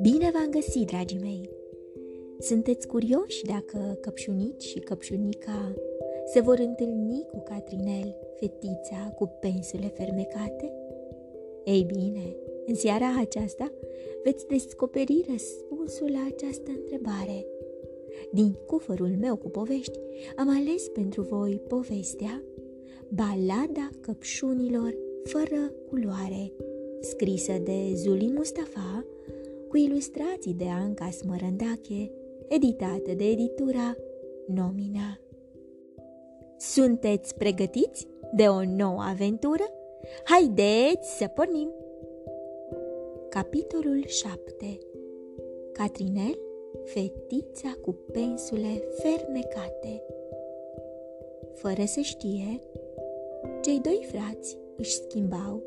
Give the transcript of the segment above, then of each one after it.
Bine v-am găsit, dragii mei! Sunteți curioși dacă căpșunici și căpșunica se vor întâlni cu Catrinel, fetița cu pensule fermecate? Ei bine, în seara aceasta veți descoperi răspunsul la această întrebare. Din cufărul meu cu povești am ales pentru voi povestea Balada căpșunilor fără culoare, scrisă de Zuli Mustafa, cu ilustrații de Anca Smărândache, editată de editura Nomina. Sunteți pregătiți de o nouă aventură? Haideți să pornim! Capitolul 7 Catrinel, fetița cu pensule fermecate Fără să știe, cei doi frați își schimbau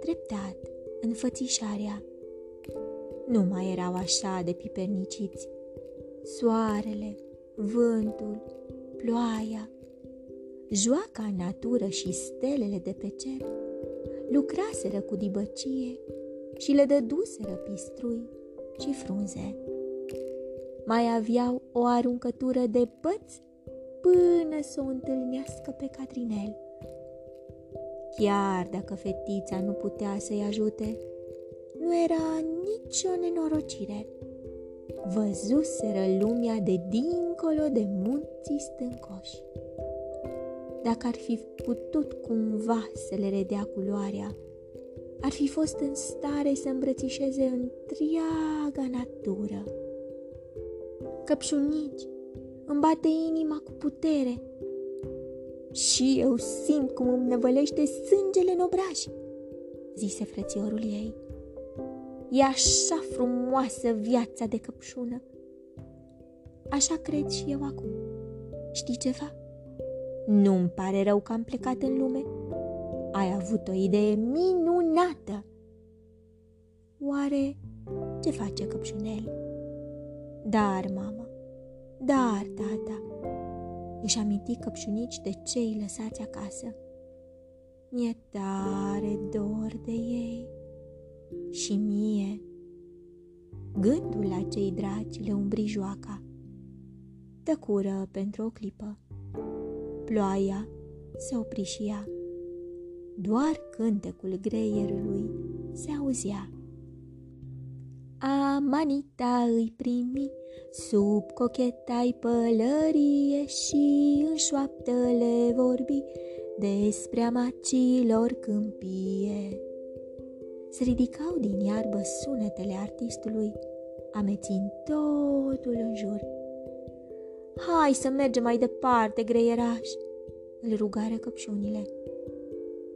treptat înfățișarea. Nu mai erau așa de piperniciți. Soarele, vântul, ploaia, joaca în natură și stelele de pe cer lucraseră cu dibăcie și le dăduseră pistrui și frunze. Mai aveau o aruncătură de păți până să o întâlnească pe Catrinel. Chiar dacă fetița nu putea să-i ajute, nu era nicio nenorocire. Văzuseră lumea de dincolo de munții stâncoși. Dacă ar fi putut cumva să le redea culoarea, ar fi fost în stare să îmbrățișeze întreaga natură. Căpșunici, îmi bate inima cu putere. Și eu simt cum îmi năvălește sângele în obraj, zise frățiorul ei. E așa frumoasă viața de căpșună. Așa cred și eu acum. Știi ceva? Nu-mi pare rău că am plecat în lume. Ai avut o idee minunată. Oare ce face căpșunel? Dar, mama, dar, tata, își aminti căpșunici de cei lăsați acasă. Mi-e tare dor de ei și mie. Gândul la cei dragi le umbri joaca. Tăcură pentru o clipă. Ploaia se opri și ea. Doar cântecul greierului se auzea. Amanita îi primi sub cochetai pălărie și în șoaptă le vorbi despre amacilor câmpie. Se ridicau din iarbă sunetele artistului, amețind totul în jur. Hai să mergem mai departe, greieraș, îl rugară căpșunile.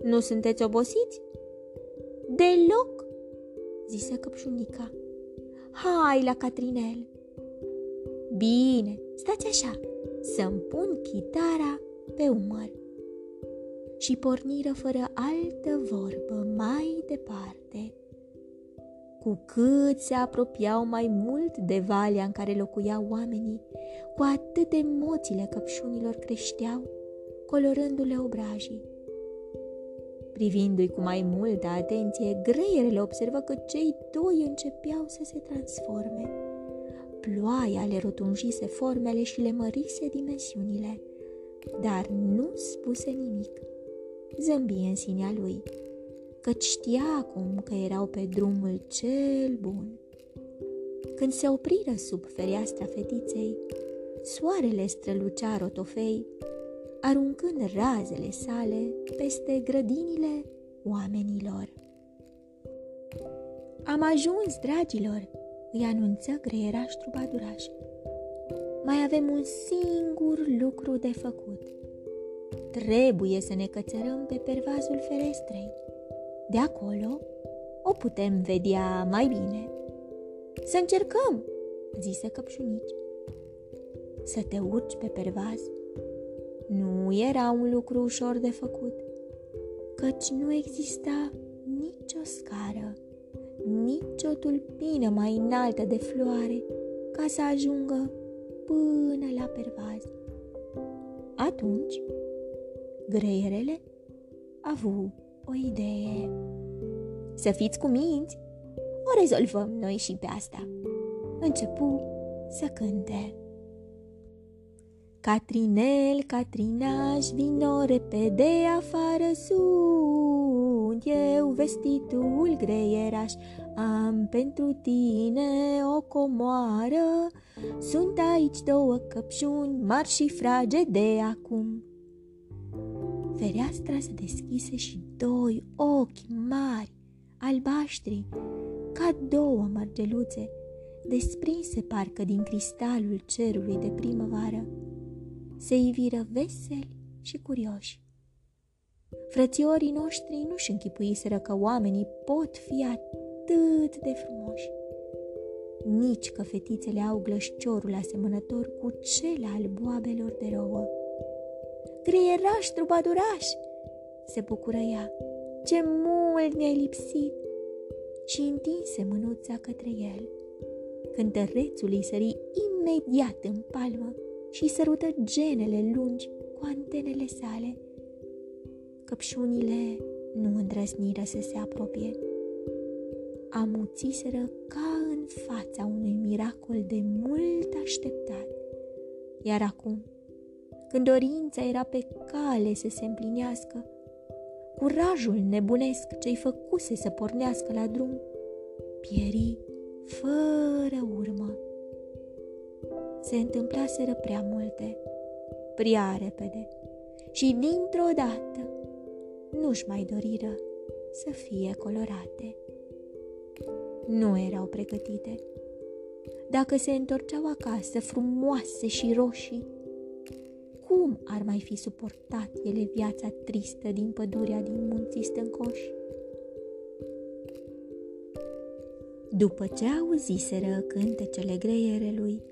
Nu sunteți obosiți? Deloc, zise căpșunica. Hai la Catrinel. Bine, stați așa, să-mi pun chitara pe umăr. Și porniră fără altă vorbă mai departe. Cu cât se apropiau mai mult de valea în care locuiau oamenii, cu atât emoțiile căpșunilor creșteau, colorându-le obrajii. Privindu-i cu mai multă atenție, greierele observă că cei doi începeau să se transforme. Ploaia le rotunjise formele și le mărise dimensiunile, dar nu spuse nimic. Zâmbi în sinea lui, căci știa acum că erau pe drumul cel bun. Când se opriră sub fereastra fetiței, soarele strălucea rotofei aruncând razele sale peste grădinile oamenilor. Am ajuns, dragilor, îi anunță greieraș ștrubaduraș. Mai avem un singur lucru de făcut. Trebuie să ne cățărăm pe pervazul ferestrei. De acolo o putem vedea mai bine. Să încercăm, zise căpșunici. Să te urci pe pervaz nu era un lucru ușor de făcut, căci nu exista nicio scară, nici o tulpină mai înaltă de floare ca să ajungă până la pervaz. Atunci, greierele avu o idee. Să fiți cu minți, o rezolvăm noi și pe asta. Începu să cânte. Catrinel, Catrinaș, vino repede afară sunt. Eu vestitul greieraș, am pentru tine o comoară, sunt aici două căpșuni mari și frage de acum. Fereastra se deschise și doi ochi mari, albaștri, ca două mărgeluțe, desprinse parcă din cristalul cerului de primăvară, se iviră veseli și curioși. Frățiorii noștri nu-și închipuiseră că oamenii pot fi atât de frumoși. Nici că fetițele au glășciorul asemănător cu cel al boabelor de rouă. Greieraș, trubaduraș, se bucură ea, ce mult mi-ai lipsit! Și întinse mânuța către el. Cântărețul îi sări imediat în palmă și sărută genele lungi cu antenele sale. Căpșunile nu îndrăzniră să se apropie. Amuțiseră ca în fața unui miracol de mult așteptat. Iar acum, când dorința era pe cale să se împlinească, curajul nebunesc ce-i făcuse să pornească la drum, pieri fără urmă. Se întâmplaseră prea multe, prea repede și dintr-o dată nu-și mai doriră să fie colorate. Nu erau pregătite. Dacă se întorceau acasă frumoase și roșii, cum ar mai fi suportat ele viața tristă din pădurea din munții stâncoși? După ce auziseră cântecele greierelui,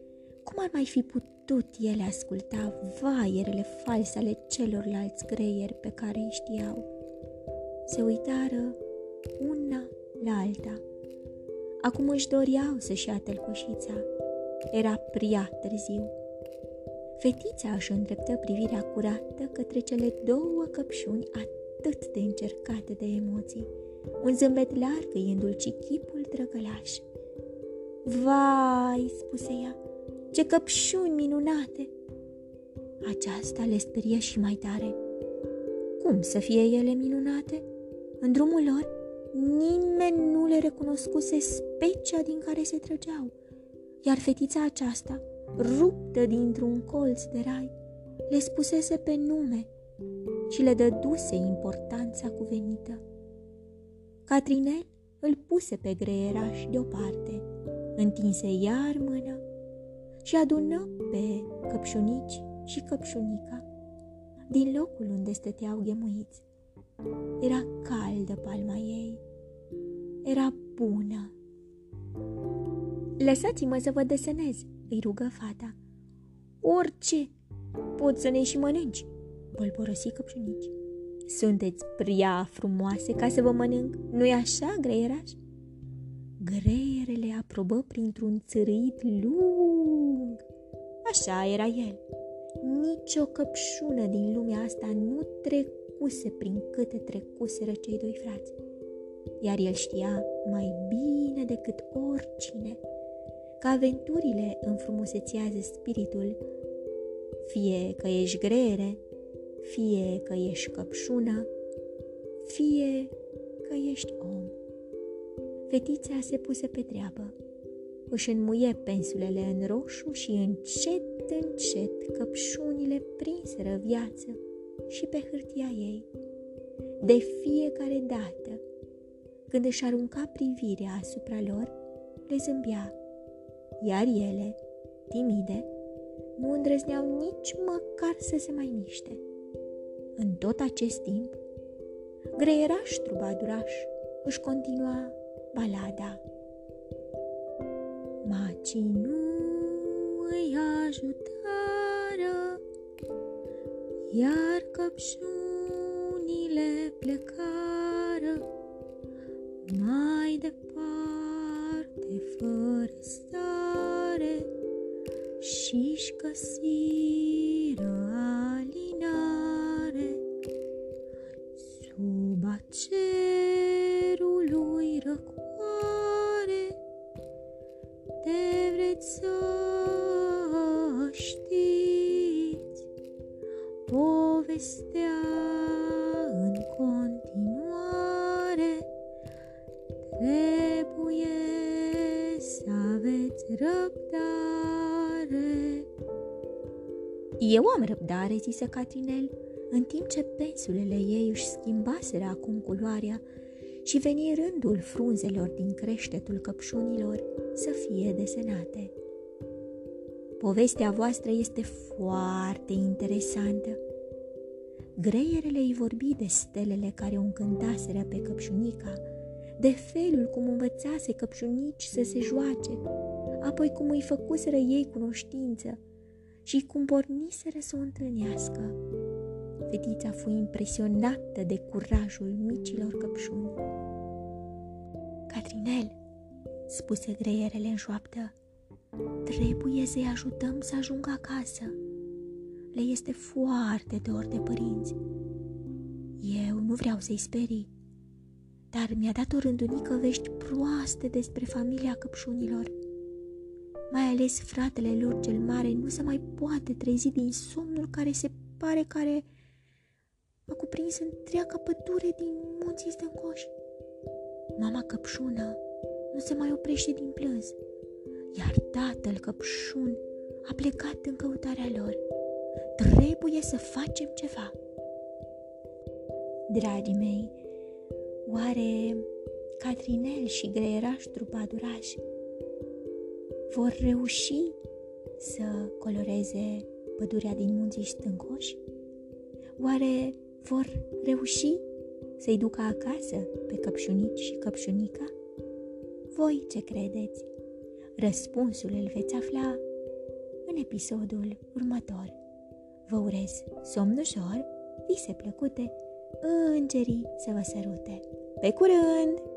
cum ar mai fi putut ele asculta vaierele false ale celorlalți greieri pe care îi știau? Se uitară una la alta. Acum își doreau să-și ia tălcoșița. Era prea târziu. Fetița își îndreptă privirea curată către cele două căpșuni atât de încercate de emoții. Un zâmbet larg îi îndulci chipul drăgălaș. Vai, spuse ea, ce căpșuni minunate! Aceasta le sperie și mai tare. Cum să fie ele minunate? În drumul lor, nimeni nu le recunoscuse specia din care se trăgeau, iar fetița aceasta, ruptă dintr-un colț de rai, le spusese pe nume și le dăduse importanța cuvenită. Catrinel îl puse pe greieraș deoparte, întinse iar mână și adună pe căpșunici și căpșunica din locul unde stăteau ghemuiți. Era caldă palma ei, era bună. Lăsați-mă să vă desenez, îi rugă fata. Orice, poți să ne și mănânci, bolborosi căpșunici. Sunteți prea frumoase ca să vă mănânc, nu-i așa, greieraș? Greierele aprobă printr-un țărâit lung. Așa era el. Nici o căpșună din lumea asta nu trecuse prin câte trecuseră cei doi frați. Iar el știa mai bine decât oricine că aventurile înfrumusețează spiritul, fie că ești greiere, fie că ești căpșună, fie că ești om. Fetița se puse pe treabă. Își înmuie pensulele în roșu și încet, încet căpșunile prinseră viață și pe hârtia ei. De fiecare dată, când își arunca privirea asupra lor, le zâmbea, iar ele, timide, nu îndrăzneau nici măcar să se mai miște. În tot acest timp, greieraș trubaduraș își continua balada. Macii nu îi ajutară, iar căpșunile plecară. Mai departe fără stare și-și găsiră vreți să știți povestea în continuare, trebuie să aveți răbdare. Eu am răbdare, zise Catrinel, în timp ce pensulele ei își schimbaseră acum culoarea și veni rândul frunzelor din creștetul căpșunilor să fie desenate. Povestea voastră este foarte interesantă. Greierele îi vorbi de stelele care o încântaseră pe căpșunica, de felul cum învățase căpșunici să se joace, apoi cum îi făcuseră ei cunoștință și cum porniseră să o întâlnească. Fetița fu impresionată de curajul micilor căpșuni. Catrinel, spuse greierele în șoaptă, trebuie să-i ajutăm să ajungă acasă. Le este foarte dor de părinți. Eu nu vreau să-i sperii, dar mi-a dat o rândunică vești proaste despre familia căpșunilor. Mai ales fratele lor cel mare nu se mai poate trezi din somnul care se pare care a cuprins întreaga pădure din munții stâncoși. Mama căpșună nu se mai oprește din plâns, iar tatăl căpșun a plecat în căutarea lor. Trebuie să facem ceva. Dragii mei, oare Catrinel și greieraș trupaduraș vor reuși să coloreze pădurea din munții stâncoși? Oare vor reuși să-i ducă acasă pe căpșunici și căpșunica? Voi ce credeți? Răspunsul îl veți afla în episodul următor. Vă urez somn ușor, vise plăcute, îngerii să vă sărute. Pe curând!